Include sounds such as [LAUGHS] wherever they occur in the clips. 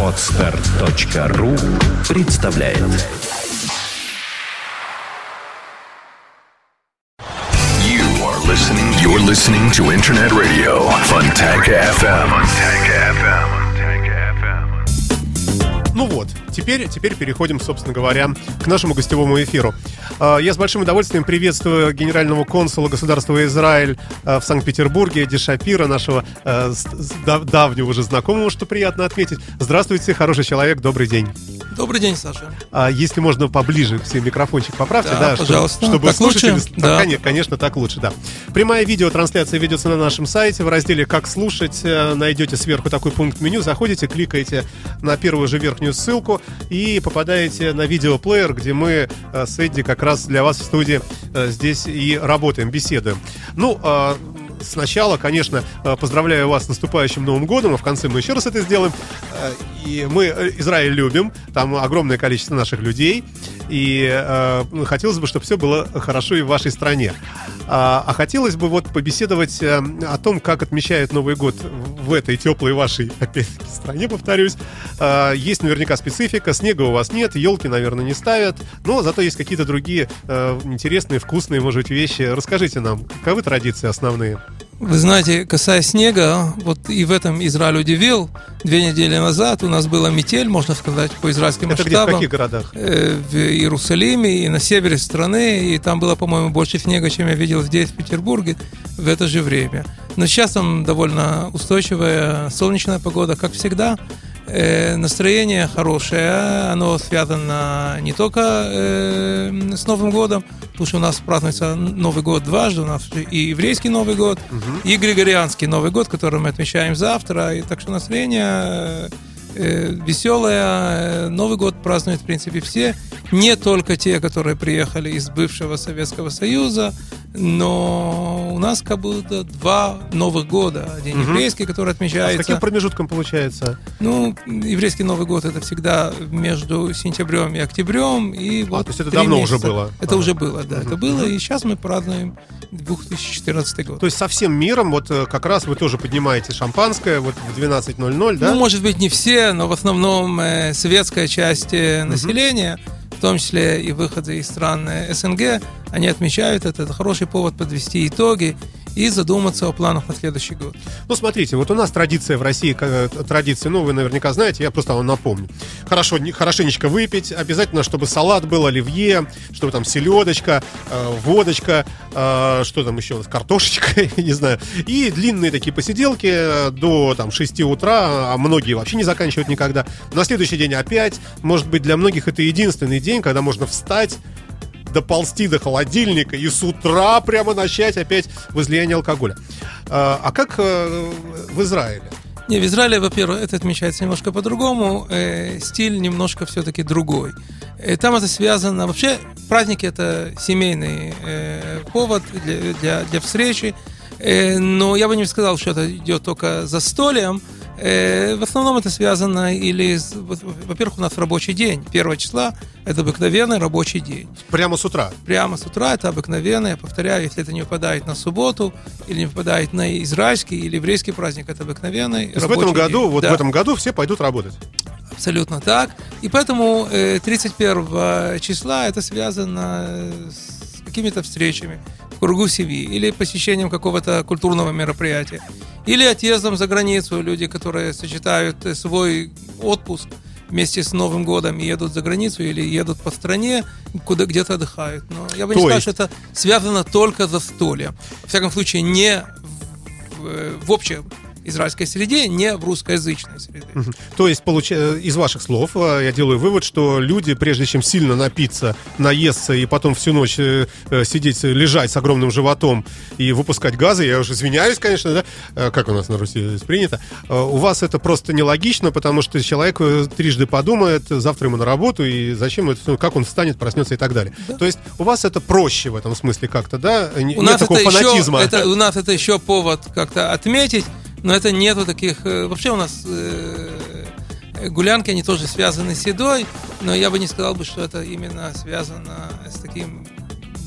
Отстар.ру представляет You are listening. You're listening to Internet Radio Funtank FM. Funtank FM. Ну вот, теперь, теперь переходим, собственно говоря, к нашему гостевому эфиру. А, Я с большим удовольствием приветствую генерального консула государства Израиль а, в Санкт-Петербурге, Ди Шапира, нашего а, давнего уже знакомого, что приятно отметить. Здравствуйте, хороший человек, добрый день. Добрый день, Саша. А если можно поближе все микрофончик поправьте, Да, да, чтобы- пожалуйста. чтобы, Так слушатели, лучше? да, Да. коне- конечно, так лучше, да. Прямая видеотрансляция ведется на нашем сайте в разделе «Как слушать». Э, Найдете сверху такой пункт меню, заходите, кликаете на первую же верхнюю ссылку и попадаете на видеоплеер, где мы э, с Эдди как раз для вас в студии э, здесь и работаем, беседуем. Ну, а, Сначала, конечно, э, поздравляю вас с наступающим Новым годом, а в конце мы еще раз это сделаем. И мы Израиль любим, там огромное количество наших людей, и э, ну, хотелось бы, чтобы все было хорошо и в вашей стране. А, а хотелось бы вот побеседовать э, о том, как отмечают Новый год в этой теплой вашей, опять-таки, стране, повторюсь. А, Есть наверняка специфика, снега у вас нет, елки, наверное, не ставят, но зато есть какие-то другие э, интересные, вкусные, может быть, вещи. Расскажите нам, каковы традиции основные? Вы знаете, касаясь снега, вот и в этом Израиль удивил. Две недели назад у нас была метель, можно сказать, по израильским Это где, в масштабам. каких городах? Э, В Иерусалиме и на севере страны, и там было, по-моему, больше снега, чем я видел здесь, в Петербурге, в это же время. Но сейчас там довольно устойчивая солнечная погода, как всегда. Э, настроение хорошее, оно связано не только э, с Новым годом, потому что у нас празднуется Новый год дважды, у нас и еврейский Новый год, и григорианский Новый год, который мы отмечаем завтра, и так что настроение э, веселое. Новый год празднуют, в принципе, все. Не только те, которые приехали из бывшего Советского Союза, но у нас как будто два Новых года. Один еврейский, который А с отмечается... каким промежутком получается? Ну, еврейский Новый год это всегда между сентябрем и октябрем. И вот А, то есть это давно уже месяца. было? Это Ага. уже было, да, это было. И сейчас мы празднуем 2014 год. То есть со всем миром, вот э, как раз вы тоже поднимаете шампанское вот в 12.00, да? Ну, может быть, не все, но в основном э, светская часть э, населения, в том числе и выходы из стран э, СНГ, они отмечают это. Это хороший повод подвести итоги и задуматься о планах на следующий год. Ну, смотрите, вот у нас традиция в России, э, традиция, ну, вы наверняка знаете, я просто вам напомню. Хорошо, не- хорошенечко выпить, обязательно, чтобы салат был, оливье, чтобы там селедочка, э, водочка, э, что там еще картошечка, [LAUGHS] не знаю. И длинные такие посиделки до там 6 утра, а многие вообще не заканчивают никогда. На следующий день опять, может быть, для многих это единственный день, когда можно встать, доползти до холодильника и с утра прямо начать опять возлияние алкоголя. А, а как э, в Израиле? Не, в Израиле, во-первых, это отмечается немножко по-другому, э, стиль немножко все-таки другой. Э, там это связано... Вообще, праздники — это семейный э, повод для, для, для встречи, Э, но я бы не сказал, что это идет только за столем. Э, в основном это связано или... Во-первых, у нас рабочий день. 1 числа — это обыкновенный рабочий день. Прямо с утра. Прямо с утра это обыкновенно, я повторяю, если это не выпадает на субботу, или не выпадает на израильский или еврейский праздник, это обыкновенный То есть в рабочий этом году, день. вот Да, в этом году все пойдут работать. Абсолютно так. И поэтому э, 31 числа это связано э, с какими-то встречами кругу семьи или посещением какого-то культурного мероприятия. Или отъездом за границу. Люди, которые сочетают свой отпуск вместе с Новым годом и едут за границу или едут по стране, куда где-то отдыхают. Но я бы не То сказал, есть- что это связано только за стольем. В всяком случае, не в, в общей израильской среде, не в русскоязычной среде. То есть, получа- из ваших слов э, я делаю вывод, что люди, прежде чем сильно напиться, наесться и потом всю ночь э, э, сидеть, э, лежать с огромным животом и выпускать газы, я уже извиняюсь, конечно, да, э, как у нас на Руси принято, э, у вас это просто нелогично, потому что человек э, трижды подумает, завтра ему на работу, и зачем это, ну, как он встанет, проснется и так далее. То есть, у вас это проще в этом смысле как-то, да? У Нет нас, такого это фанатизма. еще, это, у нас это еще повод как-то отметить, но это нету таких... э, Вообще у нас э, гулянки, они тоже связаны с едой, но я бы не сказал бы, что это именно связано с таким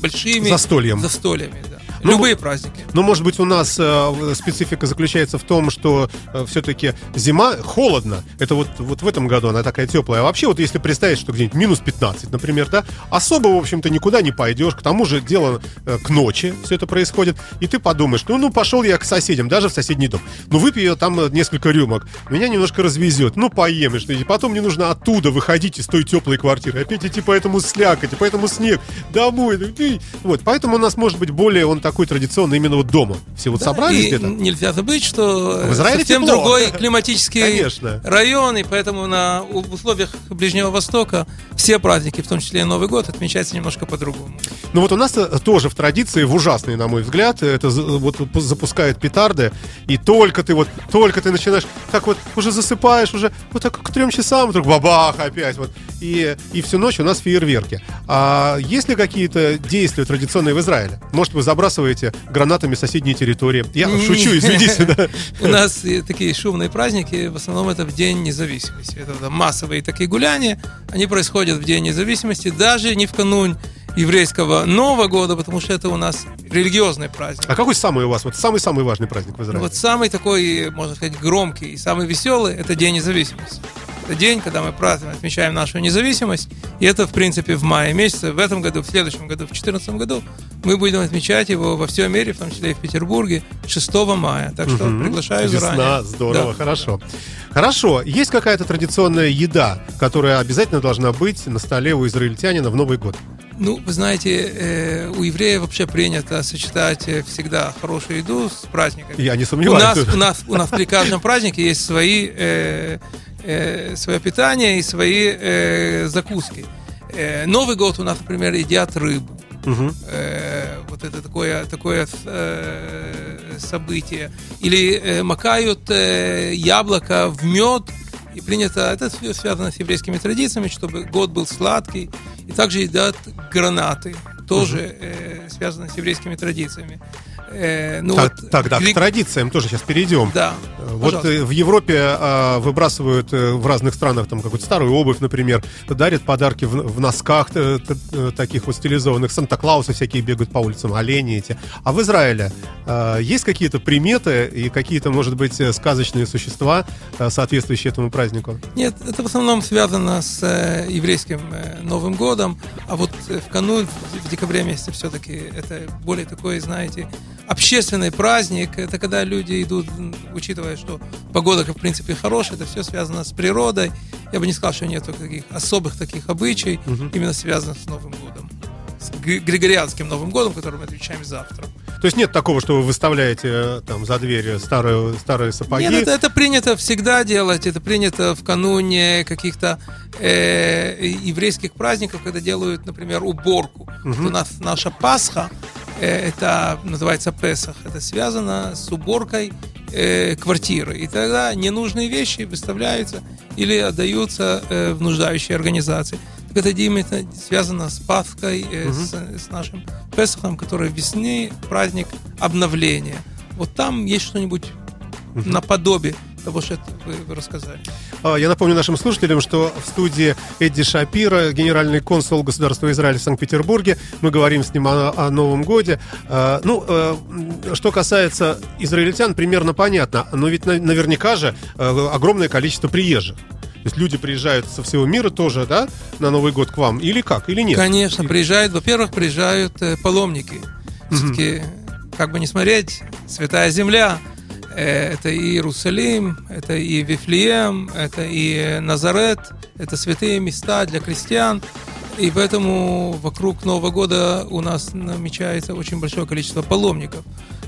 большими... Застольем. Застольями, да. Ну, Любые праздники. Но, может быть, у нас э, специфика заключается в том, что все-таки зима холодно. Это вот, вот в этом году она такая теплая. А вообще, вот если представить, что где-нибудь минус 15, например, да, особо, в общем-то, никуда не пойдешь. К тому же дело э, к ночи все это происходит. И ты подумаешь, ну, ну, пошел я к соседям, даже в соседний дом. Ну, выпью я там э, несколько рюмок. Меня немножко развезет. Ну, поем. И что, и потом мне нужно оттуда выходить из той теплой квартиры. Опять идти по этому слякоти, по этому снег. Домой. И- Вот, поэтому у нас может быть более он такой традиционный именно вот дома. Все вот Да, собрались где-то. нельзя забыть, что В Израиле совсем тепло. другой климатический Конечно. район, и поэтому на, в условиях Ближнего Востока все праздники, в том числе и Новый год, отмечаются немножко по-другому. Ну вот у нас э, тоже в традиции, в ужасной, на мой взгляд, это за- вот пу- запускают петарды, и только ты вот, только ты начинаешь, так вот, уже засыпаешь, уже вот так к трем часам, вдруг бабах опять вот, и, и всю ночь у нас фейерверки. А есть ли какие-то действия традиционные в Израиле? Может, вы забрасываете гранатами соседние территории? Я Не- шучу, извините, да. [LAUGHS] У нас такие шумные праздники, в основном это в День независимости. Это массовые такие гуляния, они происходят в День независимости, даже не в канун еврейского Нового года, потому что это у нас религиозный праздник. А какой самый у вас, вот самый-самый важный праздник в Израиле? Вот самый такой, можно сказать, громкий и самый веселый – это День независимости. Это день, когда мы празднуем, отмечаем нашу независимость. И это, в принципе, в мае месяце. В этом году, в следующем году, в 2014 году мы будем отмечать его во всем мире, в том числе и в Петербурге, 6 мая. Так что Мгм. приглашаю Весна, заранее. здорово, Да. хорошо. Хорошо, есть какая-то традиционная еда, которая обязательно должна быть на столе у израильтянина в Новый год? Ну, вы знаете, э, у евреев вообще принято сочетать э, всегда хорошую еду с праздниками. Я не У сомневаюсь. нас, у нас, у нас при каждом празднике есть свои, э, э, свое питание и свои э, закуски. Э, Новый год у нас, например, едят рыбу. Мгм. Э, вот это такое, такое э, событие. Или э, макают э, яблоко в мед. И принято, это все связано с еврейскими традициями, чтобы год был сладкий. И также едят гранаты, тоже э, связано с еврейскими традициями. Э, ну Так- вот, Тогда гли- к традициям тоже сейчас перейдем. Да. Вот Пожалуйста. э, в Европе а, выбрасывают э, в разных странах там какую-то старую обувь, например, дарят подарки в, в носках т- э, таких вот стилизованных, Санта-Клаусы всякие бегают по улицам, олени эти. А в Израиле э, есть какие-то приметы и какие-то, может быть, сказочные существа, соответствующие этому празднику? Нет, это в основном связано с э, еврейским э, Новым годом, а вот в канун, в, декабре месяце все-таки это более такой, знаете, общественный праздник. Это когда люди идут, учитывая, что погода, в принципе, хорошая, это все связано с природой. Я бы не сказал, что нет таких особых таких обычаев, именно связанных с Новым годом. С Гри- Григорианским Новым годом, который мы отвечаем завтра. То есть нет такого, что вы выставляете э, там за дверь старые, старые сапоги? Нет, это, это принято всегда делать. Это принято в кануне каких-то э, еврейских праздников, когда делают, например, уборку. Вот У нас наша Пасха, это называется Песах, это связано с уборкой э, квартиры. И тогда ненужные вещи выставляются или отдаются э, в нуждающие организации. Так это именно связано с Пасхой, э, с, с нашим Песахом, который весны, праздник обновления. Вот там есть что-нибудь наподобие того, что вы, рассказали. А, Я напомню нашим слушателям, что в студии Эдди Шапира, генеральный консул государства Израиль в Санкт-Петербурге. Мы говорим с ним о, о Новом Годе. А, Ну, э, что касается израильтян, примерно понятно. Но ведь на- наверняка же э, огромное количество приезжих. То есть люди приезжают со всего мира тоже, да, на Новый год к вам? Или как? Или нет? Конечно, приезжают, во-первых, приезжают э, паломники. Все-таки, как бы не смотреть, Святая Земля, это и Иерусалим, это и Вифлеем, это и Назарет, это святые места для крестьян. И поэтому вокруг Нового года у нас намечается очень большое количество паломников.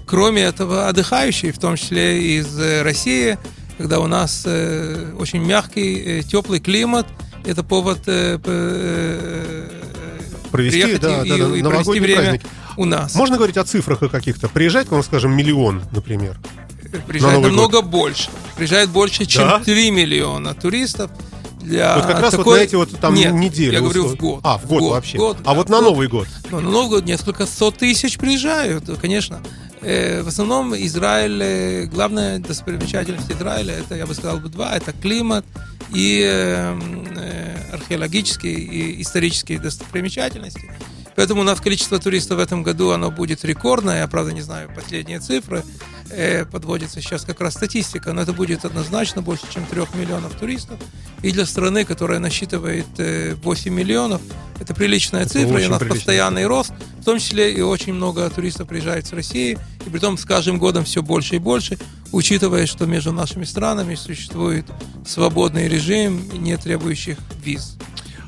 Кроме этого, отдыхающие, в том числе из э, России, когда у нас э, очень мягкий, э, теплый климат, это повод Провести, приехать да, и, да, да, и провести время праздник. у нас. Можно говорить о цифрах каких-то? Приезжает к вам, скажем, миллион, например. Приезжает Новый намного больше. Приезжает больше, чем Да? 3 миллиона туристов. Для вот как раз вот такой- на эти вот там Нет, недели. Я говорю в условно. год. А, в год, вообще. год, а да, вот на год. Новый год. Ну, на Новый год несколько сот тысяч приезжают, конечно. Э, в основном Израиль, э, главная достопримечательность Израиля, это, я бы сказал, бы два, это климат и э, м, э, археологические и исторические достопримечательности. Поэтому у нас количество туристов в этом году оно будет рекордное. Я, правда, не знаю последние цифры. Э, подводится сейчас как раз статистика, но это будет однозначно больше, чем 3 миллионов туристов. И для страны, которая насчитывает 8 миллионов, это приличная это цифра, и у нас постоянный рост, в том числе и очень много туристов приезжает с России, и при том с каждым годом все больше и больше, учитывая, что между нашими странами существует свободный режим, не требующих виз.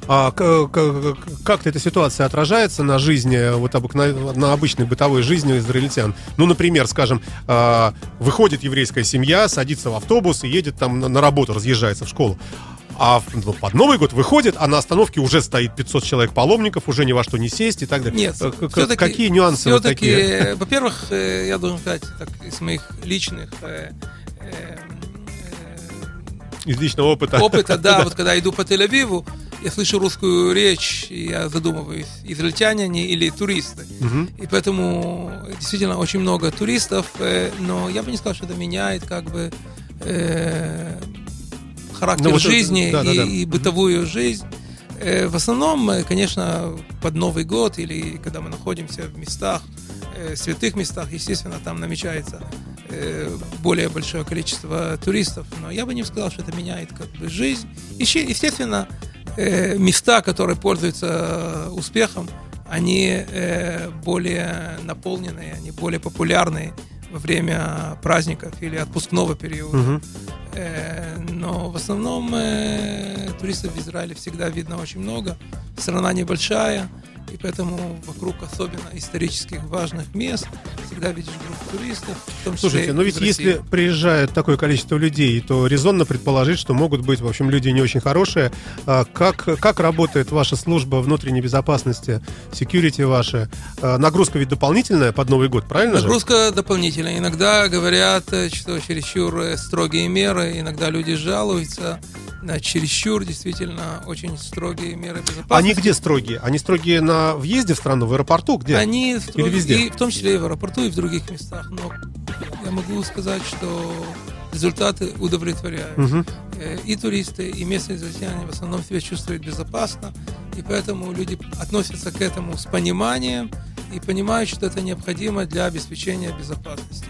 А как-то эта ситуация отражается на жизни, вот обыкновенной на обычной бытовой жизни израильтян? Ну, например, скажем, а, выходит еврейская семья, садится в автобус и едет там на работу, разъезжается в школу. А ну, под Новый год выходит, а на остановке уже стоит 500 человек паломников, уже ни во что не сесть и так далее. Нет, э, какие нюансы вот такие? Во-первых, э, я должен сказать, так, из моих личных э, из личного опыта. Опыта, да, [LAUGHS] вот когда иду по Тель-Авиву, я слышу русскую речь, и я задумываюсь, израильтяне они или туристы. Угу. И поэтому действительно очень много туристов, э, но я бы не сказал, что это меняет как бы э, характер ну, вот жизни это, да, и, да, да. и бытовую жизнь. Э, в основном, э, конечно, под Новый год или когда мы находимся в местах, э, святых местах, естественно, там намечается э, более большое количество туристов. Но я бы не сказал, что это меняет как бы жизнь. Естественно, э, места, которые пользуются э, успехом, они э, более наполненные, они более популярные во время праздников или отпускного периода. Угу. Э, но в основном э, туристов в Израиле всегда видно очень много. Страна небольшая, и поэтому вокруг особенно исторических важных мест всегда видишь группу туристов. В том числе Слушайте, но ведь если приезжает такое количество людей, то резонно предположить, что могут быть, в общем, люди не очень хорошие. А как, как работает ваша служба внутренней безопасности, security ваша? Нагрузка ведь дополнительная под Новый год, правильно Нагрузка же? дополнительная. Иногда говорят, э, что чересчур э, строгие меры, иногда люди жалуются чересчур действительно очень строгие меры безопасности. Они где строгие? Они строгие на въезде в страну, в аэропорту? Где? Они строгие, Или везде? И, в том числе и в аэропорту, и в других местах. Но я могу сказать, что результаты удовлетворяют. Угу. И туристы, и местные израильтяне в основном себя чувствуют безопасно, и поэтому люди относятся к этому с пониманием и понимают, что это необходимо для обеспечения безопасности.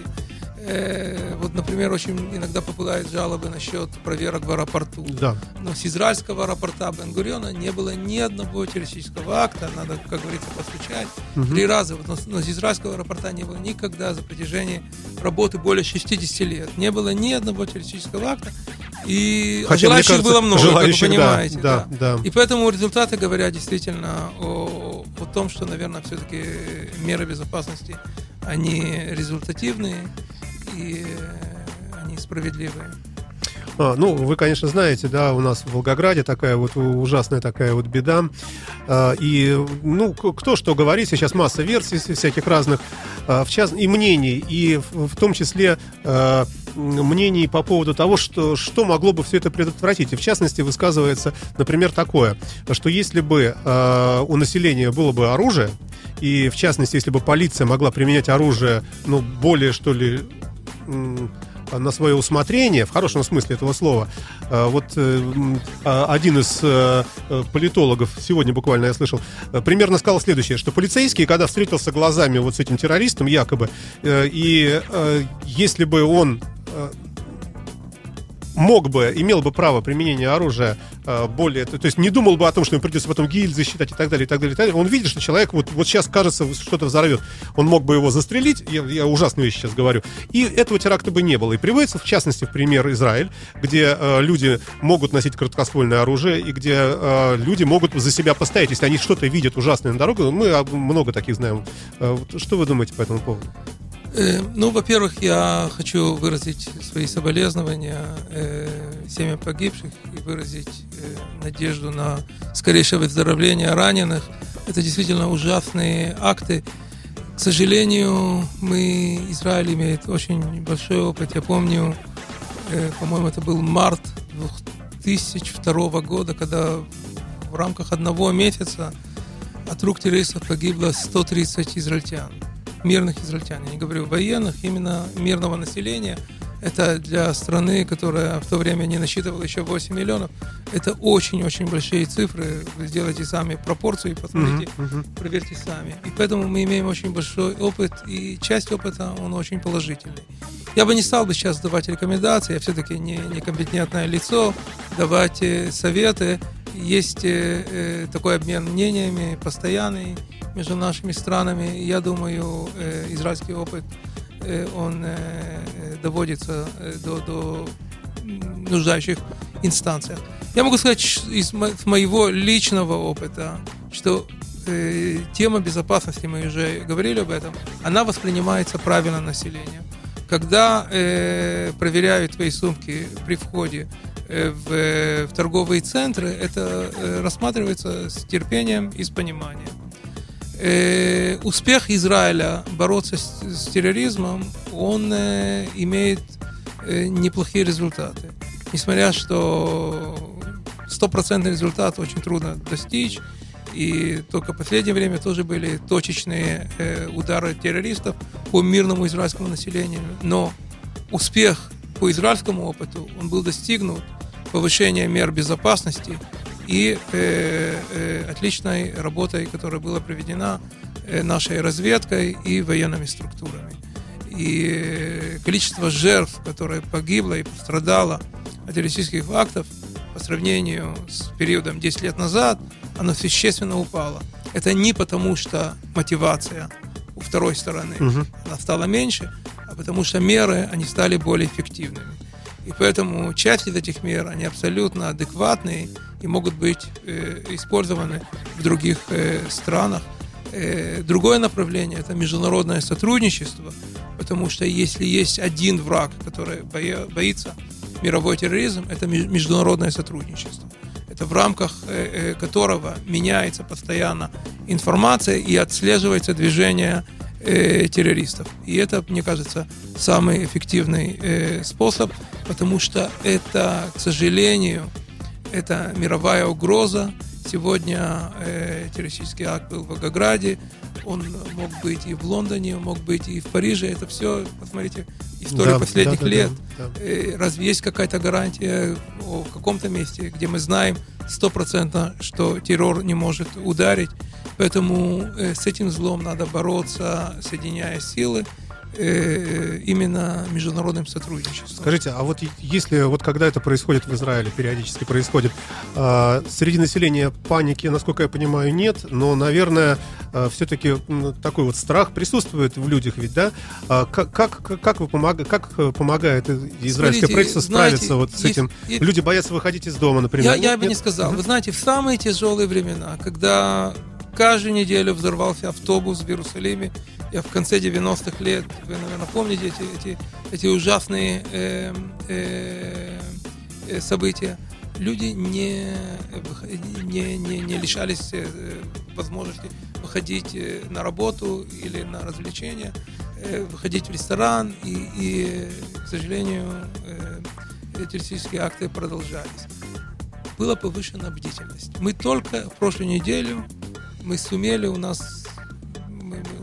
Э, вот, например, очень иногда попадают жалобы насчет проверок в аэропорту. Да. Но с израильского аэропорта Бенгуриона не было ни одного террористического акта. Надо, как говорится, постучать. Угу. Три раза. Вот, но, но с израильского аэропорта не было никогда за протяжении работы более 60 лет. Не было ни одного террористического акта. И Хотя, желающих кажется, было много, желающих, как вы понимаете. Да, да, да. И поэтому результаты говорят действительно о, о том, что, наверное, все-таки меры безопасности, они результативные и они справедливые. А, ну, вы, конечно, знаете, да, у нас в Волгограде такая вот ужасная такая вот беда. А, и, ну, кто что говорит, сейчас масса версий всяких разных, а, в част... и мнений, и в, в том числе а, мнений по поводу того, что, что могло бы все это предотвратить. И в частности высказывается, например, такое, что если бы а, у населения было бы оружие, и в частности, если бы полиция могла применять оружие, ну, более, что ли, на свое усмотрение, в хорошем смысле этого слова. А, вот э, а, один из э, политологов, сегодня буквально я слышал, примерно сказал следующее, что полицейский, когда встретился глазами вот с этим террористом, якобы, э, и если бы он мог бы, имел бы право применения оружия э, более, то, есть не думал бы о том, что ему придется потом гильзы считать и так далее, и так далее, и так далее. Он видит, что человек вот, вот сейчас, кажется, что-то взорвет. Он мог бы его застрелить, я, я ужасную вещь сейчас говорю, и этого теракта бы не было. И приводится, в частности, в пример Израиль, где э, люди могут носить короткоствольное оружие, и где э, люди могут за себя постоять, если они что-то видят ужасное на дороге. Мы много таких знаем. Э, что вы думаете по этому поводу? Э, ну, во-первых, я хочу выразить свои соболезнования э, семьям погибших и выразить э, надежду на скорейшее выздоровление раненых. Это действительно ужасные акты. К сожалению, мы, Израиль имеет очень большой опыт. Я помню, по-моему, это был март 2002 года, когда в рамках одного месяца от рук террористов погибло 130 израильтян мирных израильтян. Я не говорю военных, именно мирного населения. Это для страны, которая в то время не насчитывала еще 8 миллионов. Это очень-очень большие цифры. Вы сделайте сами пропорцию и посмотрите, Мгм, мгм. проверьте сами. И поэтому мы имеем очень большой опыт, и часть опыта, он очень положительный. Я бы не стал бы сейчас давать рекомендации, я все-таки не некомпетентное лицо, давать советы. Есть э, э, такой обмен мнениями постоянный между нашими странами. Я думаю, э, израильский опыт, э, он э, доводится до, до нуждающих инстанциях. Я могу сказать из мо- моего личного опыта, что тема безопасности, мы уже говорили об этом, она воспринимается правильно населением. Когда э, проверяют твои сумки при входе э, в, в торговые центры, это э, рассматривается с терпением и с пониманием. Э, успех Израиля бороться с, с терроризмом, он э, имеет э, неплохие результаты. Несмотря что стопроцентный результат очень трудно достичь, и только в последнее время тоже были точечные э, удары террористов по мирному израильскому населению. Но успех по израильскому опыту, он был достигнут повышение мер безопасности и э, э, отличной работой, которая была проведена э, нашей разведкой и военными структурами. И количество жертв, которое погибло и пострадало от террористических актов по сравнению с периодом 10 лет назад, оно существенно упало. Это не потому, что мотивация у второй стороны она стала меньше, а потому что меры, они стали более эффективными. И поэтому часть из этих мер, они абсолютно адекватные и могут быть э, использованы в других э, странах. Э, другое направление – это международное сотрудничество, потому что если есть один враг, который боя- боится мировой терроризм, это меж- международное сотрудничество. Это в рамках э, э, которого меняется постоянно информация и отслеживается движение э, террористов. И это, мне кажется, самый эффективный э, способ, потому что это, к сожалению, это мировая угроза. Сегодня э, террористический акт был в Волгограде, он мог быть и в Лондоне, мог быть и в Париже. Это все, посмотрите, история Да, последних да, да, лет. да, да. Э, Разве есть какая-то гарантия о каком-то месте, где мы знаем стопроцентно, что террор не может ударить? Поэтому э, с этим злом надо бороться, соединяя силы, э, именно международным сотрудничеством. Скажите, а вот если вот когда это происходит в Израиле, периодически происходит, а, среди населения паники, насколько я понимаю, нет, но, наверное, все-таки такой вот страх присутствует в людях, ведь, да? А как, как, как, вы помога- как э, помогает израильское Смотрите, правительство знаете, справиться вот с есть- этим? есть- Люди боятся выходить из дома, например. Я, Нет, я бы не нет? сказал. Вы знаете, в самые тяжелые времена, когда каждую неделю взорвался автобус в Иерусалиме, я в конце 90-х лет, вы, наверное, помните эти, эти, эти ужасные э, э, э, события, люди не, не, не, не лишались э, возможности выходить э, на работу или на развлечения, э, выходить в ресторан, и, и к сожалению, террористические акты продолжались. Была повышена бдительность. Мы только в прошлую неделю мы сумели у нас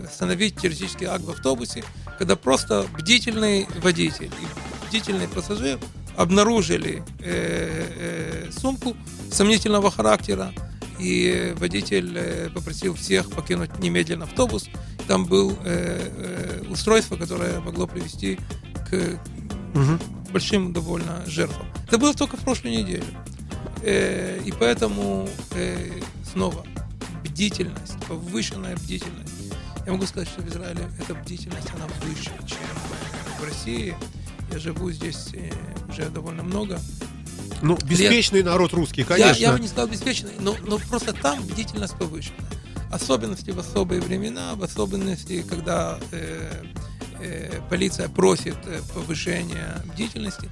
остановить террористический акт в автобусе, когда просто бдительный водитель и бдительный пассажир обнаружили э, э, сумку сомнительного характера, и водитель э, попросил всех покинуть немедленно автобус. Там было устройство, которое могло привести к Мгм. большим довольно жертвам. Это было только в прошлую неделю. Э, и поэтому э, снова бдительность, повышенная бдительность. Я могу сказать, что в Израиле эта бдительность, она выше, чем в России. Я живу здесь э, уже довольно много. Ну, беспечный народ русский, конечно. Я, я бы не сказал беспечный, но, но просто там бдительность повышена. Особенности в особые времена, в особенности, когда э, э, полиция просит э, повышения бдительности,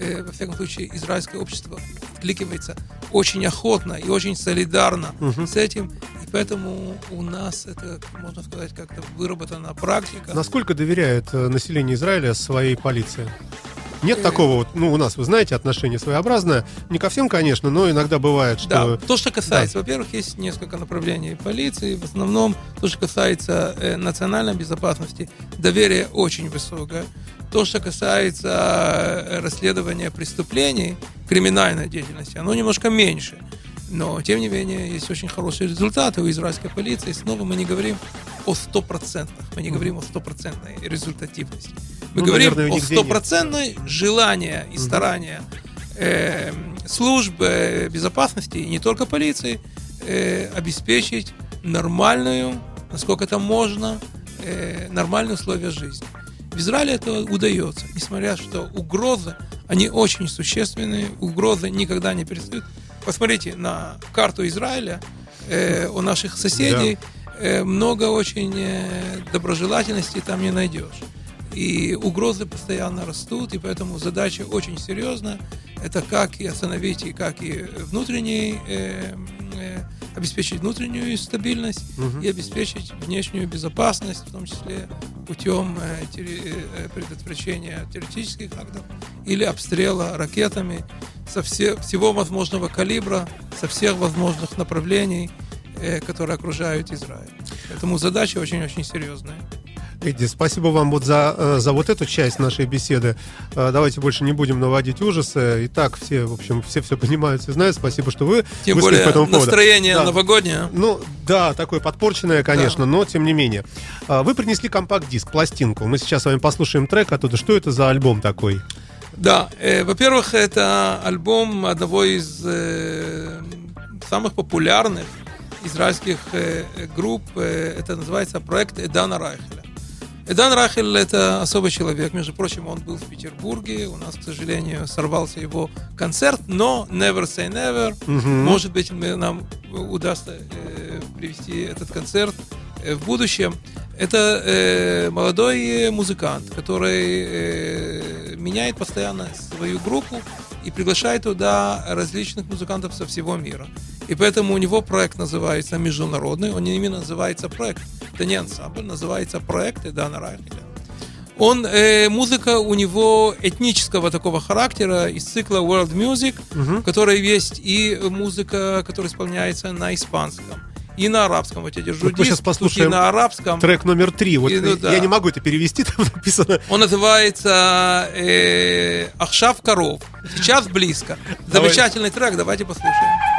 э, во всяком случае, израильское общество откликивается очень охотно и очень солидарно с этим. И поэтому у нас это, можно сказать, как-то выработана практика. Насколько доверяет э, население Израиля своей полиции? Нет такого вот, ну, у нас, вы знаете, отношение своеобразное. Не ко всем, конечно, но иногда бывает, что... Да, то, что касается, во-первых, есть несколько направлений полиции. В основном, то, что касается э, национальной безопасности, доверие очень высокое. То, что касается э, расследования преступлений, криминальной деятельности, оно немножко меньше. Но, тем не менее, есть очень хорошие результаты у израильской полиции. Снова мы не говорим о стопроцентных, мы не говорим о стопроцентной результативности. Мы Ну, говорим наверное, о стопроцентной желании и старания э, служб э, безопасности, и не только полиции, э, обеспечить нормальную, насколько это можно, э, нормальные условия жизни. В Израиле это удается, несмотря что угрозы, они очень существенные, угрозы никогда не перестают. Посмотрите на карту Израиля э, у наших соседей, э, много очень э, доброжелательности там не найдешь. И угрозы постоянно растут, и поэтому задача очень серьезная. Это как и остановить, и как и внутренний, э, э, обеспечить внутреннюю стабильность и обеспечить внешнюю безопасность, в том числе путем э, терри- э, предотвращения террористических актов или обстрела ракетами со все- всего возможного калибра, со всех возможных направлений, э, которые окружают Израиль. Поэтому задача очень-очень серьезная. Эдди, спасибо вам вот за, э, за вот эту часть нашей беседы. Э, Давайте больше не будем наводить ужасы. И так все, в общем, все все понимают, все знают. Спасибо, что вы Тем более по этому поводу. настроение Да. новогоднее. Ну, да, такое подпорченное, конечно, но тем не менее. А, Вы принесли компакт-диск, пластинку. Мы сейчас с вами послушаем трек оттуда. Что это за альбом такой? Да, э, во-первых, это альбом одного из э, самых популярных израильских э, э, групп. Э, это называется проект Эдана Райхеля. Эдан Рахель – это особый человек. Между прочим, он был в Петербурге. У нас, к сожалению, сорвался его концерт, но never say never. Может быть, мы- нам удастся э, привести этот концерт э, в будущем. Это э, молодой музыкант, который э, меняет постоянно свою группу и приглашает туда различных музыкантов со всего мира. И поэтому у него проект называется международный, он именно называется проект, это не ансамбль, называется проект Эдана Райхеля. Он, э, музыка у него этнического такого характера из цикла World Music, в которой есть и музыка, которая исполняется на испанском, и на арабском. Вот я держу Вот мы диск, щас послушаем тут и на арабском. Трек номер три. Вот И, ну, да. я не могу это перевести, [LAUGHS] там написано. Он называется э, Ахшав Коров. Сейчас близко. Давай. Замечательный трек, давайте послушаем.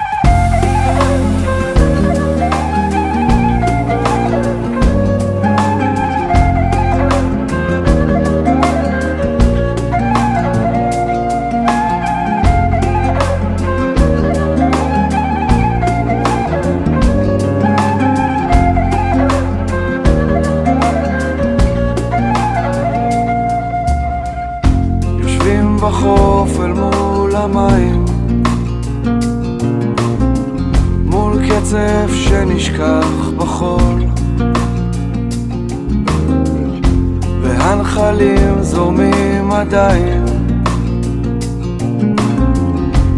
בחוף אל מול המים. מול קצף שנשכח בחול. והנחלים זורמים עדיין.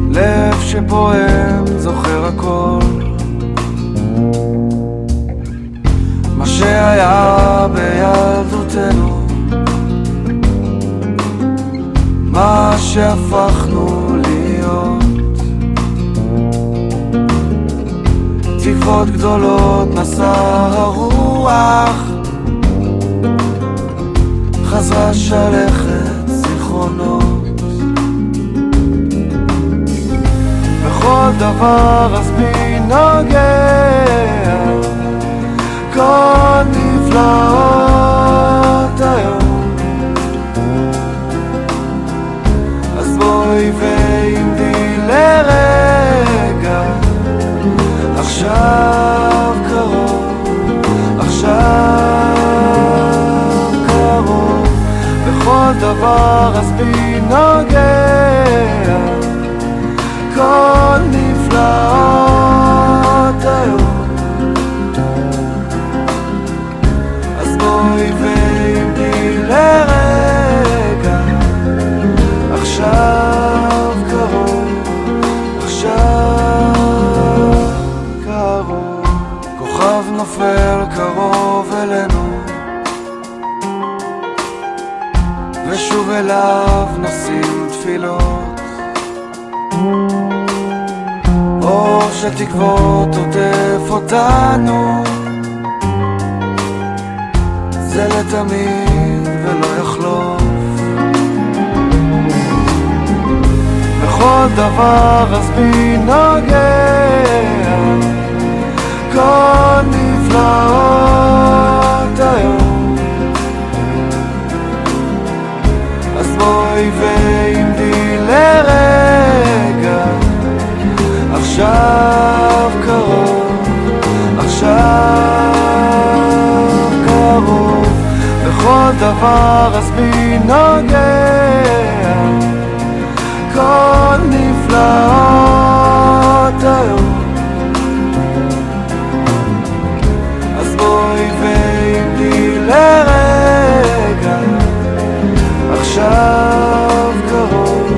לב שפועם זוכר הכל. מה שהיה בילדותנו מה שהפכנו להיות. תקוות גדולות נשא הרוח. חזרה שלכת זיכרונות. בכל דבר אז בי נוגע? כל נפלאות היום לרגע. עכשיו קרוב, עכשיו קרוב. בכל דבר אז בי נוגע. כל נפלאות אלינו, ושוב שוב אליו נושאים תפילות. אור של תקוות עוטף אותנו. זה לתמיד ולא יחלוף. בכל דבר אז בי נוגע? כל נפלאות אז בואי ועמדי לרגע עכשיו קרוב, עכשיו קרוב בכל דבר אז בי נוגע? כל נפלאות היום עכשיו קרוב,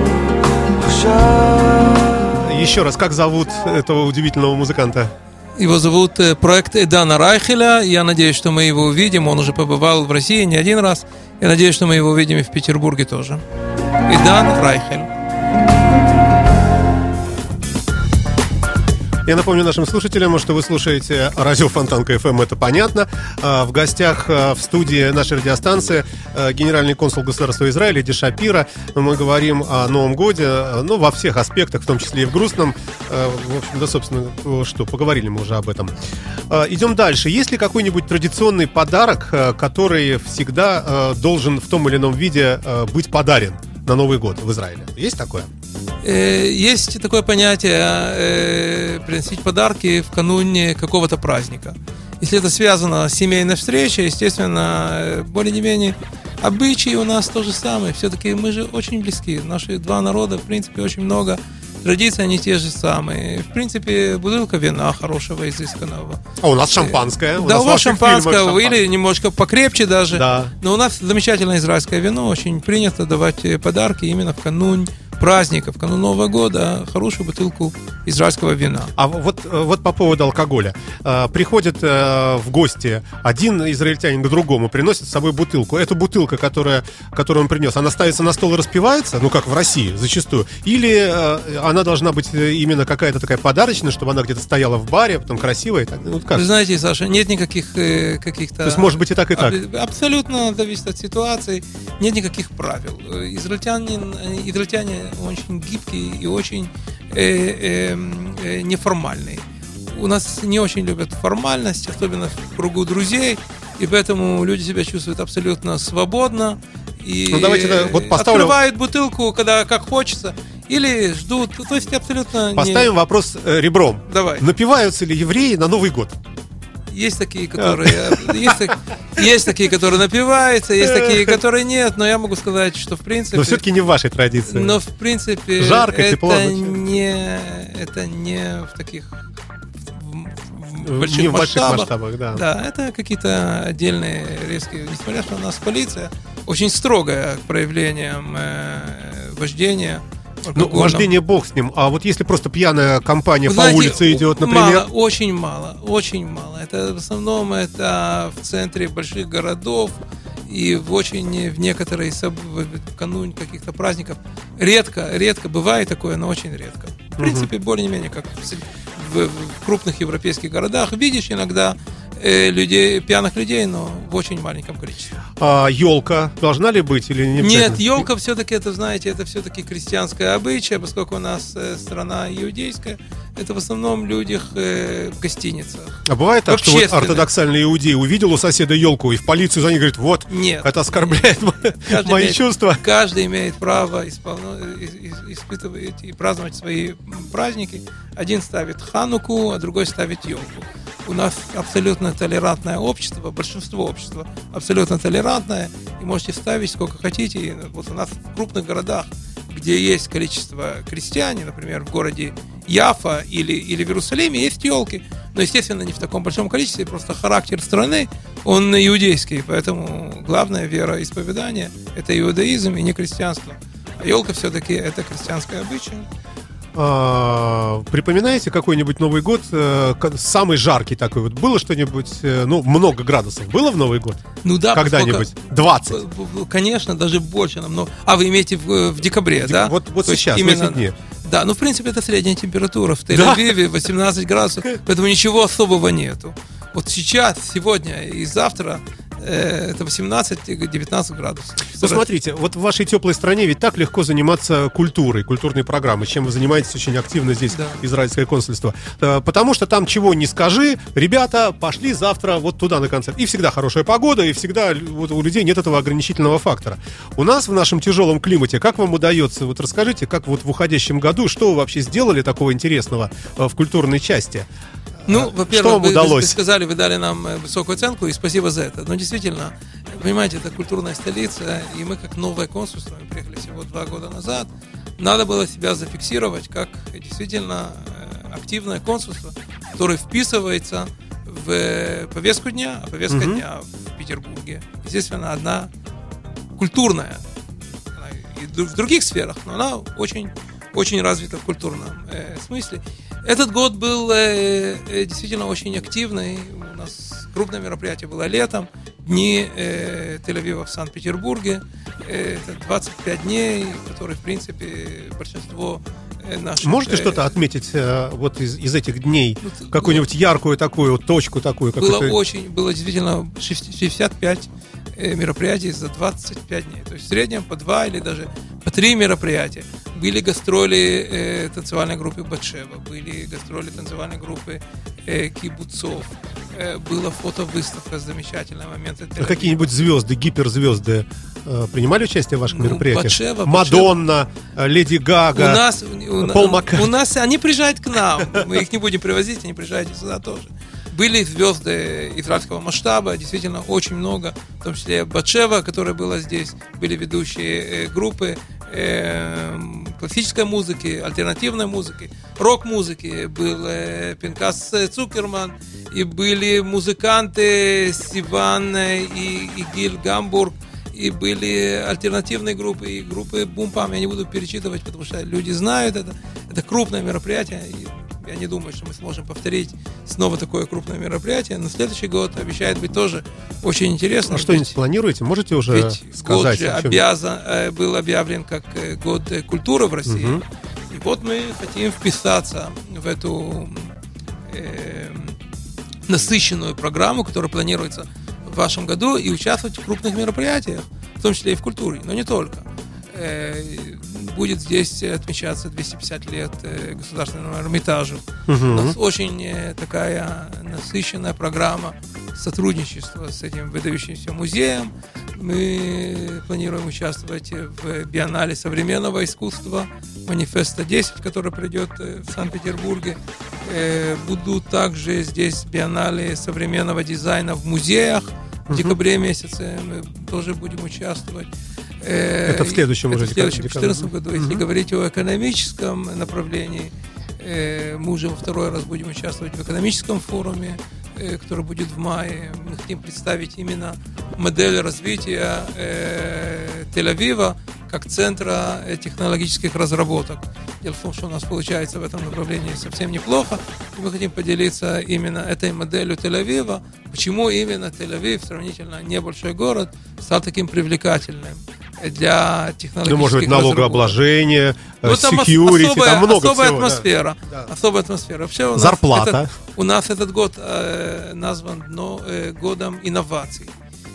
עכשיו Еще раз, как зовут этого удивительного музыканта? Его зовут э, проект Эдана Райхеля. Я надеюсь, что мы его увидим. Он уже побывал в России не один раз. Я надеюсь, что мы его увидим и в Петербурге тоже. Эдан Райхель. Я напомню нашим слушателям, что вы слушаете радио Фонтанка FM, это понятно. А, В гостях а, в студии нашей радиостанции а, генеральный консул государства Израиля Ди Шапира. Мы говорим о Новом Годе, ну, во всех аспектах, в том числе и в грустном. В общем, да, собственно, что, поговорили мы уже об этом. Идем дальше. Есть ли какой-нибудь традиционный подарок, который всегда должен в том или ином виде быть подарен на Новый год в Израиле? Есть такое? Э, Есть такое понятие э, приносить подарки в кануне какого-то праздника. Если это связано с семейной встречей, естественно, э, более-менее обычаи у нас то же самое. Все-таки мы же очень близки. Наши два народа, в принципе, очень много. Традиции они те же самые. В принципе, бутылка вина хорошего, изысканного. А у нас шампанское. да, нас у вас шампанское, или немножко покрепче даже. Да. Но у нас замечательное израильское вино. Очень принято давать подарки именно в канун праздника, в канун Нового года. Хорошую бутылку израильского вина. А вот, э, вот по поводу алкоголя. Э, Приходит э, в гости один израильтянин к другому, приносит с собой бутылку. Эту бутылка, которая, которую он принес, она ставится на стол и распивается, ну, как в России зачастую. Или она должна быть именно какая-то такая подарочная, чтобы она где-то стояла в баре, потом красивая. так. Ну, вот как? Вы знаете, Саша, нет никаких каких-то... То есть может быть и так, и так. Аб- Абсолютно зависит от ситуации. Нет никаких правил. Израильтянин, э, израильтяне очень гибкие и очень э, э, э, неформальные. У нас не очень любят формальность, особенно в кругу друзей, и поэтому люди себя чувствуют абсолютно свободно. И Ну, давайте, да, вот поставлю- открывают бутылку, когда как хочется, или ждут. То есть абсолютно не- Поставим вопрос э, ребром. Давай. Напиваются ли евреи на Новый год? Есть такие, которые есть, есть такие, которые напиваются, есть такие, которые нет. Но я могу сказать, что в принципе, Но все-таки не в вашей традиции. но в принципе, Жарко, это тепло, не, это не в таких в, больших не в больших масштабах. масштабах, да. Да, это какие-то отдельные резкие. Несмотря что у нас полиция очень строгая к проявлениям э, вождения. Ну, вождение бог с ним. А вот если просто пьяная компания Вы по знаете, улице идет, мало, например, очень мало, очень мало. Это в основном это в центре больших городов и в очень в некоторые в канун каких-то праздников. Редко, редко бывает такое, но очень редко. В принципе, более-менее как в, в- в крупных европейских городах видишь иногда людей, пьяных людей, но в очень маленьком количестве. а, елка должна ли быть или не Нет, елка все-таки, это, знаете, это все-таки крестьянское обычае, поскольку у нас э, страна иудейская, это в основном люди э, в гостиницах. А бывает так, что вот ортодоксальный иудей увидел у соседа елку и в полицию за ней говорит, вот, Нет. это оскорбляет Каждый мои имеет- чувства. Каждый имеет право исполно- испытывать и праздновать свои праздники. Один ставит хануку, а другой ставит елку. У нас абсолютно толерантное общество, большинство общества абсолютно толерантное, и можете ставить сколько хотите. И вот у нас в крупных городах, где есть количество крестьян, например, в городе Яфа или, или в Иерусалиме, есть елки. Но, естественно, не в таком большом количестве, просто характер страны, он иудейский, поэтому главная вера исповедания – это иудаизм и не крестьянство. А елка все-таки это крестьянское обычай. А, припоминаете какой-нибудь Новый год, э, самый жаркий такой вот? Было что-нибудь, э, ну, много градусов было в Новый год? Ну да, Когда-нибудь? поскольку- 20? Б- б- Конечно, даже больше намного. А вы имеете в, в декабре, Дек- да? вот- вот То сейчас, в эти дни. Да, ну в принципе это средняя температура в. Тель-Авиве 18 градусов, поэтому ничего особого нету. Вот сейчас, сегодня и завтра это 18-19 градусов. Ну, смотрите, вот в вашей теплой стране ведь так легко заниматься культурой, культурной программой, чем вы занимаетесь очень активно здесь, Да. израильское консульство. Э, Потому что там чего не скажи, ребята, пошли завтра вот туда на концерт. И всегда хорошая погода, и всегда вот у людей нет этого ограничительного фактора. У нас в нашем тяжелом климате, как вам удается, вот расскажите, как вот в уходящем году, что вы вообще сделали такого интересного э, в культурной части? Ну, Что во-первых, вам вы, вы- удалось? вы сказали, вы дали нам э, высокую оценку, и спасибо за это. Но действительно, понимаете, это культурная столица, и мы как новое консульство, мы приехали всего два года назад, надо было себя зафиксировать как действительно э, активное консульство, которое вписывается в э, повестку дня, а повестка Мгм. дня в Петербурге, естественно, одна культурная. И в других сферах, но она очень, очень развита в культурном э, смысле. Этот год был э, э, действительно очень активный. У нас крупное мероприятие было летом. Дни э, Тель-Авива в Санкт-Петербурге. Э, это 25 дней, которые, в принципе, большинство э, наших... Можете э, что-то отметить вот из, из этих дней? ну, Какую-нибудь яркую такую вот точку такую? Было очень, было действительно 65 э, мероприятий за 25 дней. То есть в среднем по два или даже три мероприятия. Были гастроли э, танцевальной группы Батшева, были гастроли танцевальной группы э, Кибуцов, э, была фотовыставка замечательный момент. А Какие-нибудь звезды, гиперзвезды э, принимали участие в ваших Ну, мероприятиях? Батшева, Мадонна, э, Леди У Гага. нас, у, Пол Маккартни. у нас они приезжают к нам. Мы их не будем привозить, они приезжают сюда тоже. Были звезды израильского масштаба, действительно очень много, в том числе Батшева, которая была здесь, были ведущие э, группы э, классической музыки, альтернативной музыки, рок-музыки, был э, Пинкас Цукерман, и были музыканты Сиван и, и Гиль Гамбург, и были альтернативные группы, и группы Бумпам. Я не буду перечитывать, потому что люди знают это. Это крупное мероприятие. И я не думаю, что мы сможем повторить снова такое крупное мероприятие. Но следующий год обещает быть тоже очень интересно. А что-нибудь планируете? Можете уже Ведь год сказать? же о чем? обязан, э, был объявлен как э, год э, культуры в России. Мгм. И вот мы хотим вписаться в эту э, насыщенную программу, которая планируется в вашем году, и участвовать в крупных мероприятиях, в том числе и в культуре, но не только. Э, Будет здесь отмечаться 250 лет э, государственному Эрмитажу. У Мгм. нас очень э, такая насыщенная программа сотрудничества с этим выдающимся музеем. Мы планируем участвовать в биеннале современного искусства Манифеста 10, который придет э, в Санкт-Петербурге. Э, Будут также здесь биеннале современного дизайна в музеях. В декабре месяце мы тоже будем участвовать. Э, Это в следующем это уже в следующем, декабре. 2014 году. Если Мгм. говорить о экономическом направлении, э, мы уже во второй раз будем участвовать в экономическом форуме, э, который будет в мае. Мы хотим представить именно модель развития Тель-Авива как центра технологических разработок. Дело в том, что у нас получается в этом направлении совсем неплохо, и мы хотим поделиться именно этой моделью Тель-Авива. Почему именно Тель-Авив, сравнительно небольшой город, стал таким привлекательным для технологических Ну, может быть, налогообложение, э, Ну, там security, особая, там много особая всего, атмосфера. Да. Особая атмосфера. Вообще у нас Зарплата. этот- у нас этот год э, назван дно, э, годом инноваций.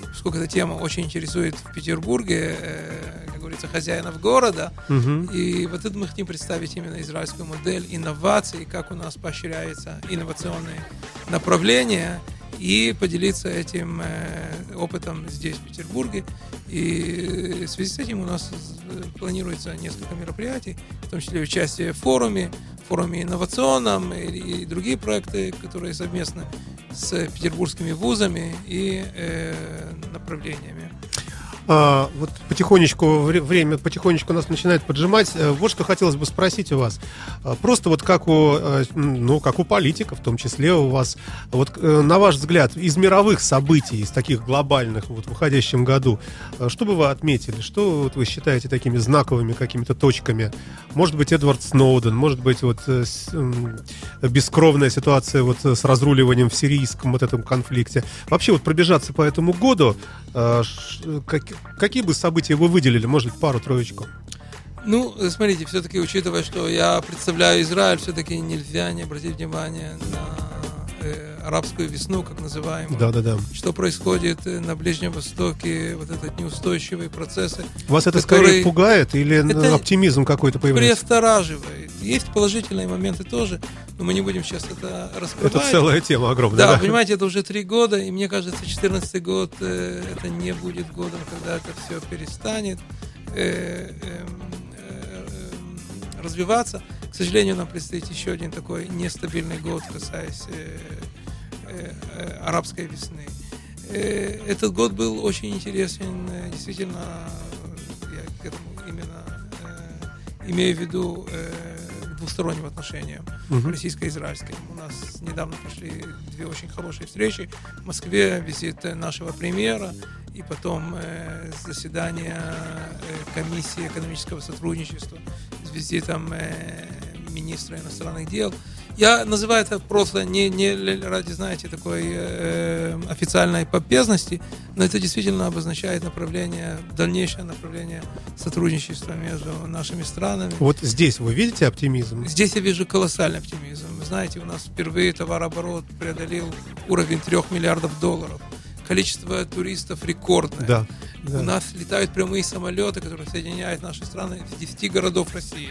Поскольку эта тема очень интересует в Петербурге, э, говорится, хозяинов города. Мгм. И вот это мы хотим представить именно израильскую модель инноваций, как у нас поощряются инновационные направления и поделиться этим э, опытом здесь, в Петербурге. И в связи с этим у нас планируется несколько мероприятий, в том числе участие в форуме, форуме инновационном и, и другие проекты, которые совместно с петербургскими вузами и э, направлениями. А, вот потихонечку вре- время потихонечку нас начинает поджимать. Э, Вот что хотелось бы спросить у вас. А, Просто вот как у, э, ну, как у политиков, в том числе у вас, вот э, на ваш взгляд, из мировых событий, из таких глобальных вот в уходящем году, что бы вы отметили? Что вот вы считаете такими знаковыми какими-то точками? Может быть, Эдвард Сноуден, может быть, вот бескровная ситуация вот с разруливанием в сирийском вот этом конфликте. Вообще вот пробежаться по этому году, как- какие бы события вы выделили? Может пару-троечку? Ну, смотрите, все-таки, учитывая, что я представляю Израиль, все-таки нельзя не обратить внимание на арабскую весну, как называемую. Да-да-да. Что происходит э, на Ближнем Востоке, вот этот неустойчивые процессы, Вас это Который- скорее пугает или Это оптимизм какой-то появляется? приостораживает. Есть положительные моменты тоже, но мы не будем сейчас это раскрывать. Это целая тема огромная. Да, Да, понимаете, это уже три года, и мне кажется, 2014 год э, это не будет годом, когда это все перестанет э, эм, э, эм, развиваться. К сожалению, нам предстоит еще один такой нестабильный год, касаясь арабской весны. Э, Этот год был очень интересен, э, действительно, э, я к этому именно э, имею в виду э, двусторонним отношениям Мгм. российско-израильским. У нас недавно прошли две очень хорошие встречи. В Москве визит э, нашего премьера и потом э, заседание э, комиссии экономического сотрудничества с визитом э, министра иностранных дел. Я называю это просто не, не ради, знаете, такой э, официальной попезности, но это действительно обозначает направление, дальнейшее направление сотрудничества между нашими странами. Вот здесь вы видите оптимизм? Здесь я вижу колоссальный оптимизм. Вы знаете, у нас впервые товарооборот преодолел уровень 3 миллиардов долларов. Количество туристов рекордное. Да. У да. нас летают прямые самолеты, которые соединяют наши страны с 10 городов России.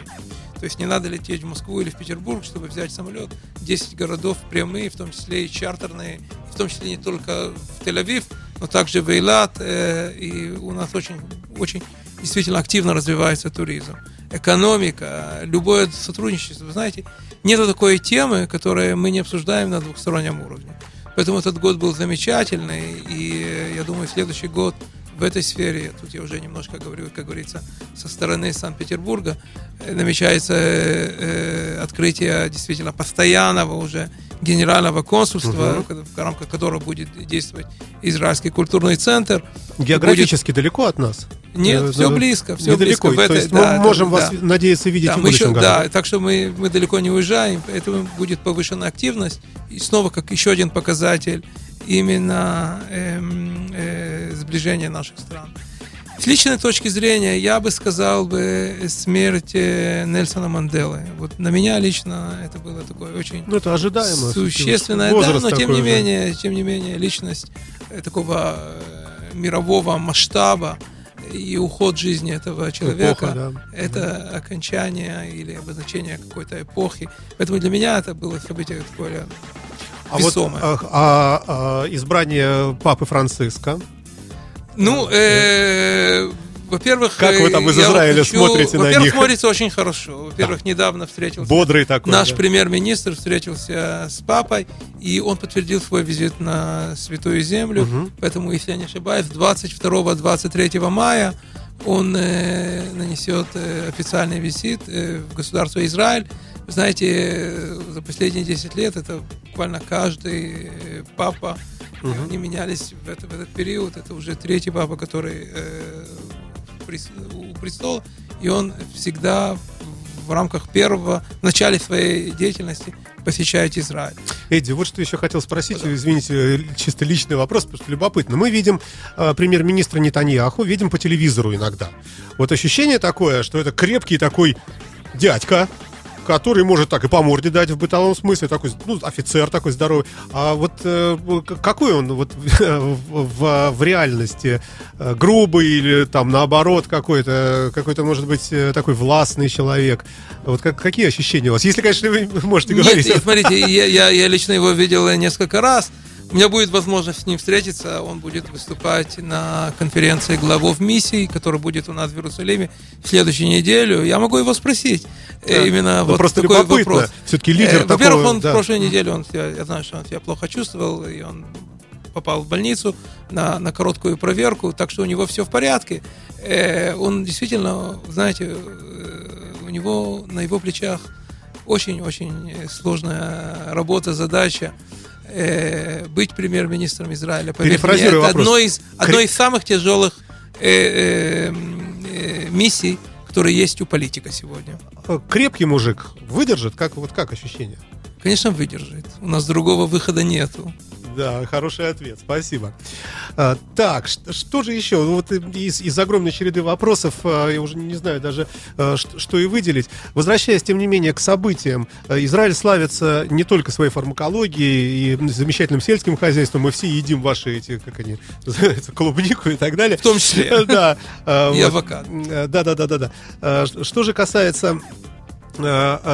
То есть не надо лететь в Москву или в Петербург, чтобы взять самолет. 10 городов прямые, в том числе и чартерные, в том числе не только в Тель-Авив, но также в Эйлат. э, И у нас очень, очень действительно активно развивается туризм. Экономика, любое сотрудничество. Вы знаете, нет такой темы, которую мы не обсуждаем на двухстороннем уровне. Поэтому этот год был замечательный, и э, я думаю, следующий год в этой сфере, тут я уже немножко говорю, как говорится, со стороны Санкт-Петербурга, э, намечается э, э, открытие действительно постоянного уже генерального консульства, в рамках которого будет действовать Израильский культурный центр. Географически далеко от нас? Нет, Э, все близко, все Недалеко. близко. В То этой- да, мы можем да. вас надеяться видеть Да, в мы еще, будущем году. да, так что мы, мы далеко не уезжаем, поэтому будет повышенная активность. И снова, как еще один показатель, именно эм, э, сближения наших стран. С личной точки зрения, я бы сказал бы смерть э, Нельсона Манделы. Вот на меня лично это было такое очень Ну, это ожидаемо. существенное, да, но тем не же. менее, тем не менее, личность э, такого э, мирового масштаба и уход жизни этого человека, Эпоха, да. это окончание или обозначение какой-то эпохи. Поэтому для меня это было событие такое А вот весомое. а, а, а, избрание папы Франциска. Ну, э, во-первых, Как вы там из Израиля хочу- смотрите на Во-первых, них? смотрится очень хорошо. Во-первых, недавно встретился Бодрый такой. Наш да. премьер-министр встретился с папой, и он подтвердил свой визит на Святую Землю. Мгм. Поэтому, если я не ошибаюсь, 22-23 мая он э, нанесет э, официальный визит э, в государство Израиль. Вы знаете, э, за последние 10 лет это буквально каждый э, папа, э, они менялись в, это- в этот период. Это уже третий папа, который э, у престола, и он всегда в рамках первого, в начале своей деятельности посещает Израиль. Эдди, вот что еще хотел спросить, извините, э, чисто личный вопрос, потому что любопытно. Мы видим э, премьер-министра Нетаньяху, видим по телевизору иногда. Вот ощущение такое, что это крепкий такой дядька, который может так и по морде дать в бытовом смысле, такой, ну, офицер такой здоровый. А вот э, какой он вот [LAUGHS] в, в- реальности? Э, Грубый или там наоборот какой-то, какой-то, может быть, э, такой властный человек? Вот как, какие ощущения у вас? Если, конечно, вы [LAUGHS] можете Нет, говорить. и смотрите, я, я, я лично его видел несколько раз. У меня будет возможность с ним встретиться. Он будет выступать на конференции главов миссий, которая будет у нас в Иерусалиме в следующую неделю. Я могу его спросить. Э, Да. Именно Ну, вот просто такой любопытно. вопрос. Все-таки лидер Э, Во-первых, такого, он да. в прошлой неделе, он, себя- я знаю, что он себя плохо чувствовал, и он попал в больницу на, на короткую проверку, так что у него все в порядке. Э, он действительно, знаете, э, у него на его плечах очень-очень сложная работа, задача э, быть премьер-министром Израиля. Поверьте мне, это вопрос. одно из, одно из самых тяжелых э, э, э, миссий, которые есть у политика сегодня. Э, Крепкий мужик выдержит? Как, вот как ощущение? Конечно, выдержит. У нас другого выхода нету. Да, хороший ответ, спасибо. А, так, ш- что же еще? Ну, Вот из, из огромной череды вопросов, а, я уже не знаю даже, а, ш- что и выделить. Возвращаясь, тем не менее, к событиям, а, Израиль славится не только своей фармакологией и замечательным сельским хозяйством, мы все едим ваши эти, как они называются, клубнику и так далее. В том числе. [LAUGHS] Да. а, И авокадо. Э, Да, да, да, да, да. А, ш- Что же касается э, э,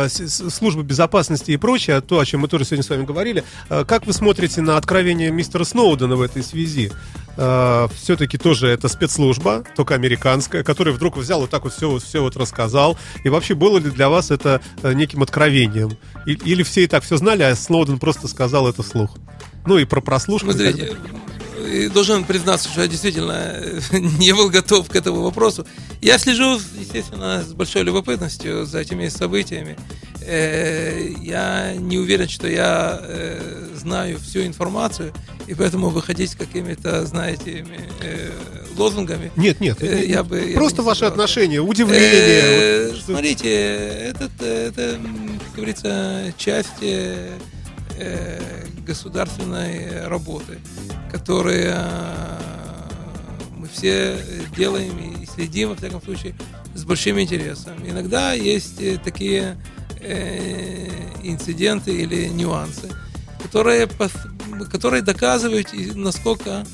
службы безопасности и прочее, то, о чем мы тоже сегодня с вами говорили, э, как вы смотрите на откровение мистера Сноудена в этой связи? Все-таки тоже это спецслужба, только американская, которая вдруг взял вот так вот все, все вот рассказал. И вообще было ли для вас это э, неким откровением? Или все и так все знали, а Сноуден просто сказал это вслух? Ну и про прослушку. и так Э, должен признаться, что я действительно э, [LAUGHS] не был готов к этому вопросу. Я слежу, естественно, с большой любопытностью за этими событиями. Э, Я не уверен, что я э, знаю всю информацию, и поэтому выходить с какими-то, знаете, лозунгами. Нет, нет, я бы- я просто ваши отношения, удивление. Вот Смотрите, этот, это, как говорится, часть государственной работы, которые э, мы все делаем и следим, во всяком случае, с большим интересом. Иногда есть э, такие э, инциденты или нюансы, которые, которые доказывают, насколько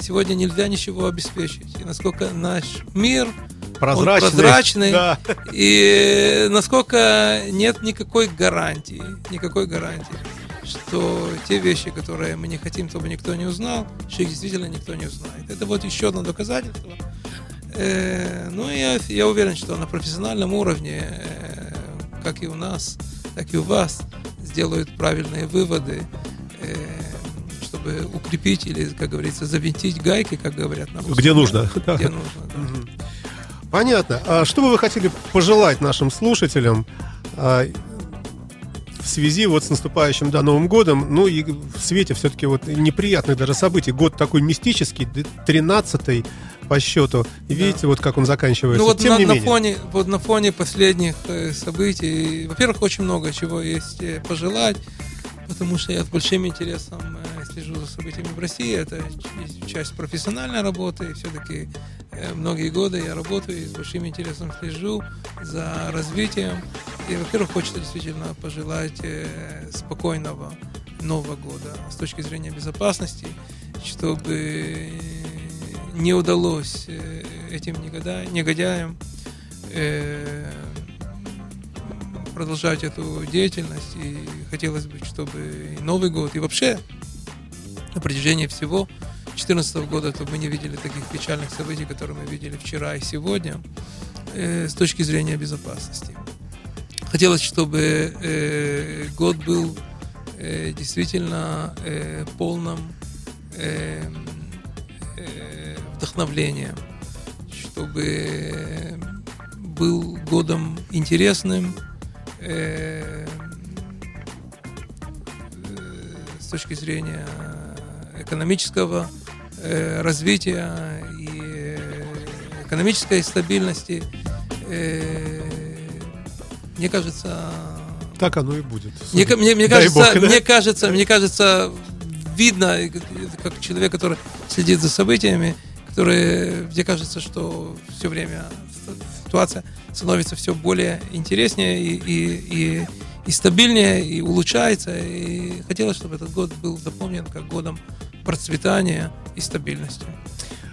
сегодня нельзя ничего обеспечить, и насколько наш мир Прозрачный. он прозрачный, Да. и насколько нет никакой гарантии, никакой гарантии, что те вещи, которые мы не хотим, чтобы никто не узнал, что их действительно никто не узнает. Это вот еще одно доказательство. Э, ну, я, я уверен, что на профессиональном уровне, э, как и у нас, так и у вас, сделают правильные выводы, э, чтобы укрепить или, как говорится, завинтить гайки, как говорят на русском. Где нужно. [LAUGHS] Где нужно, да. Понятно. А что бы вы хотели пожелать нашим слушателям а, связи вот с наступающим да, Новым годом, ну и в свете все-таки вот неприятных даже событий. Год такой мистический, 13-й по счету. И видите, вот как он заканчивается. Ну вот Тем на, не на менее. фоне, вот на фоне последних э, событий, во-первых, очень много чего есть э, пожелать, потому что я с большим интересом э, слежу за событиями в России. Это часть профессиональной работы, все-таки э, многие годы я работаю и с большим интересом слежу за развитием. И, во-первых, хочется действительно пожелать э, спокойного Нового года с точки зрения безопасности, чтобы не удалось э, этим негодяям э, продолжать эту деятельность. И хотелось бы, чтобы и Новый год, и вообще на протяжении всего 2014 года, то мы не видели таких печальных событий, которые мы видели вчера и сегодня э, с точки зрения безопасности. Хотелось, чтобы э, год был э, действительно полным э, вдохновлением, чтобы был годом интересным с точки зрения экономического э, развития и экономической стабильности. Э, Мне кажется, Так оно и будет. мне, мне, мне кажется, бог, да? мне кажется, мне кажется, видно, как- человек, который следит за событиями, который, мне кажется, что все время ситуация становится все более интереснее и, и, и, и стабильнее, и улучшается. И хотелось, чтобы этот год был запомнен как годом процветания и стабильности.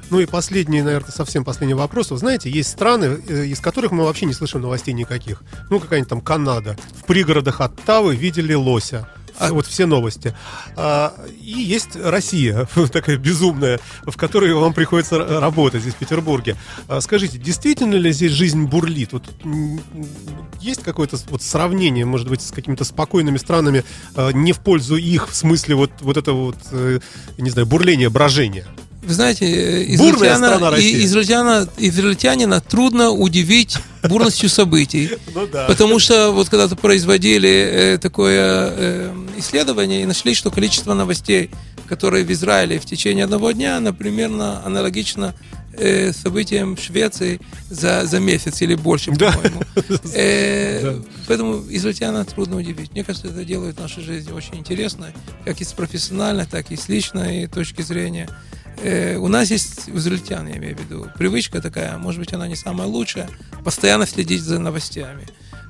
Ну и последний, наверное, совсем последний вопрос. Вы знаете, есть страны, э, из которых мы вообще не слышим новостей никаких. Ну, какая-нибудь там Канада. В пригородах Оттавы видели лося. А- Вот все новости. А, и есть Россия, [LAUGHS] такая безумная, в которой вам приходится работать здесь, в Петербурге. А скажите, действительно ли здесь жизнь бурлит? Вот, есть какое-то вот сравнение, может быть, с какими-то спокойными странами, а, не в пользу их, в смысле вот, вот этого вот, э, не знаю, бурления, брожения? Вы знаете, израильтяна, израильтяна, израильтянина трудно удивить бурностью событий. [LAUGHS] Ну да. Потому что вот когда-то производили э, такое э, исследование и нашли, что количество новостей, которые в Израиле в течение одного дня, оно примерно аналогично э, событиям в Швеции за, за месяц или больше, Да. по-моему. [LAUGHS] Э, Да. Поэтому израильтяна трудно удивить. Мне кажется, это делает нашу жизнь очень интересной, как и с профессиональной, так и с личной точки зрения. Э, у нас есть, у израильтян, я имею в виду, привычка такая, может быть, она не самая лучшая, постоянно следить за новостями.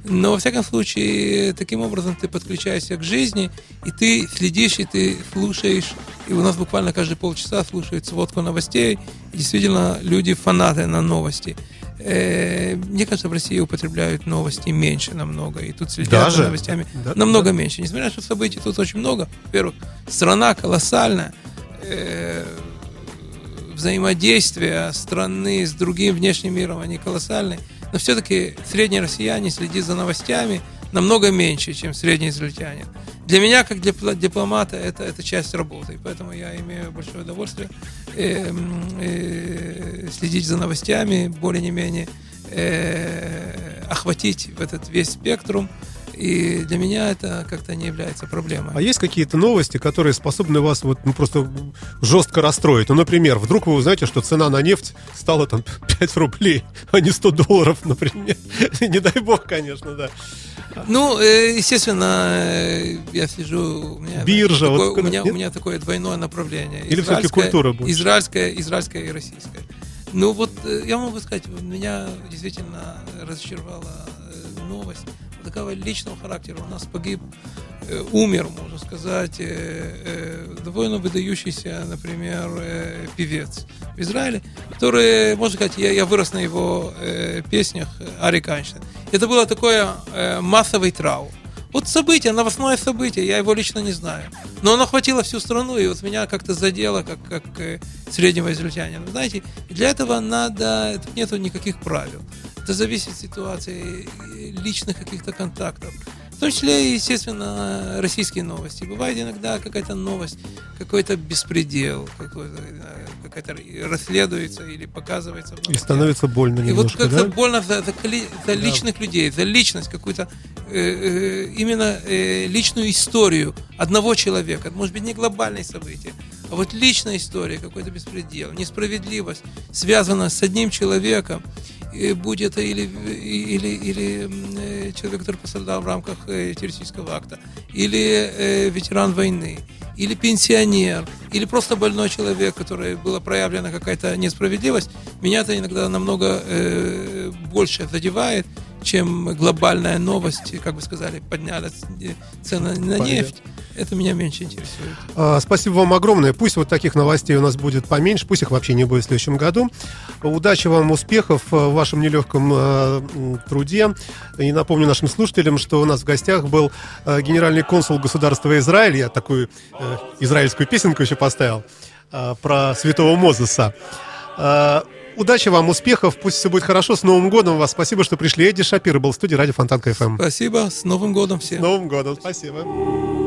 Но, во всяком случае, таким образом ты подключаешься к жизни, и ты следишь, и ты слушаешь. И у нас буквально каждые полчаса слушают сводку новостей. И действительно, люди фанаты на новости. Э, Мне кажется, в России употребляют новости меньше намного. И тут следят Даже? за новостями Да, намного да. меньше. Несмотря на то, что событий тут очень много. Во-первых, страна колоссальная. Э, взаимодействия страны с другим внешним миром, они колоссальные. Но все-таки средний россиянин следит за новостями намного меньше, чем средний израильтянин. Для меня, как для дипломата, это, это часть работы. И поэтому я имею большое удовольствие э, э, следить за новостями, более не менее э, охватить в этот весь спектрум. И для меня это как-то не является проблемой. А есть какие-то новости, которые способны вас вот ну, просто жестко расстроить? Ну, например, вдруг вы узнаете, что цена на нефть стала там [LAUGHS] 5 рублей, а не 100 долларов, например. [LAUGHS] Не дай бог, конечно, да. Ну, э, естественно, э, я слежу. У меня, Биржа, такое- вот у, меня, нет? у меня такое двойное направление. Или Израильское- культура больше? Израильское, израильское и российское. Ну вот, э, я могу сказать, меня действительно разочаровала новость такого личного характера. У нас погиб, э, умер, можно сказать, э, э, довольно выдающийся, например, э, певец в Израиле, который, можно сказать, я, я вырос на его э, песнях Арик Айнштейн. Это было такое э, массовый траур. Вот событие, новостное событие, я его лично не знаю. Но оно охватило всю страну, и вот меня как-то задело, как, как э, среднего израильтянина. Знаете, для этого надо, нету никаких правил. Это зависит от ситуации, личных каких-то контактов. В том числе, естественно, российские новости. Бывает иногда какая-то новость, какой-то беспредел, какой-то, какая-то расследуется или показывается. И становится больно И вот немножко, как-то да? больно за, за за личных людей, за личность какую-то, э, э, именно э, личную историю одного человека. Может быть не глобальное событие, а вот личная история, какой-то беспредел, несправедливость, связана с одним человеком, будь это или, или, или э, человек, который пострадал в рамках э, террористического акта, или э, ветеран войны, или пенсионер, или просто больной человек, который была проявлена какая-то несправедливость, меня это иногда намного больше задевает, чем глобальная новость, как вы сказали, подняли цены на Понятно. нефть. Это меня меньше интересует. А, Спасибо вам огромное. Пусть вот таких новостей у нас будет поменьше, пусть их вообще не будет в следующем году. Удачи вам, успехов в вашем нелегком э, труде. И напомню нашим слушателям, что у нас в гостях был э, генеральный консул государства Израиль. Я такую э, израильскую песенку еще поставил э, про святого Мозеса. Э, Удачи вам, успехов, пусть все будет хорошо. С Новым годом вас. Спасибо, что пришли. Эдди Шапир был в студии Радио Фонтанка ФМ. Спасибо, с Новым годом С всем. Новым годом, спасибо.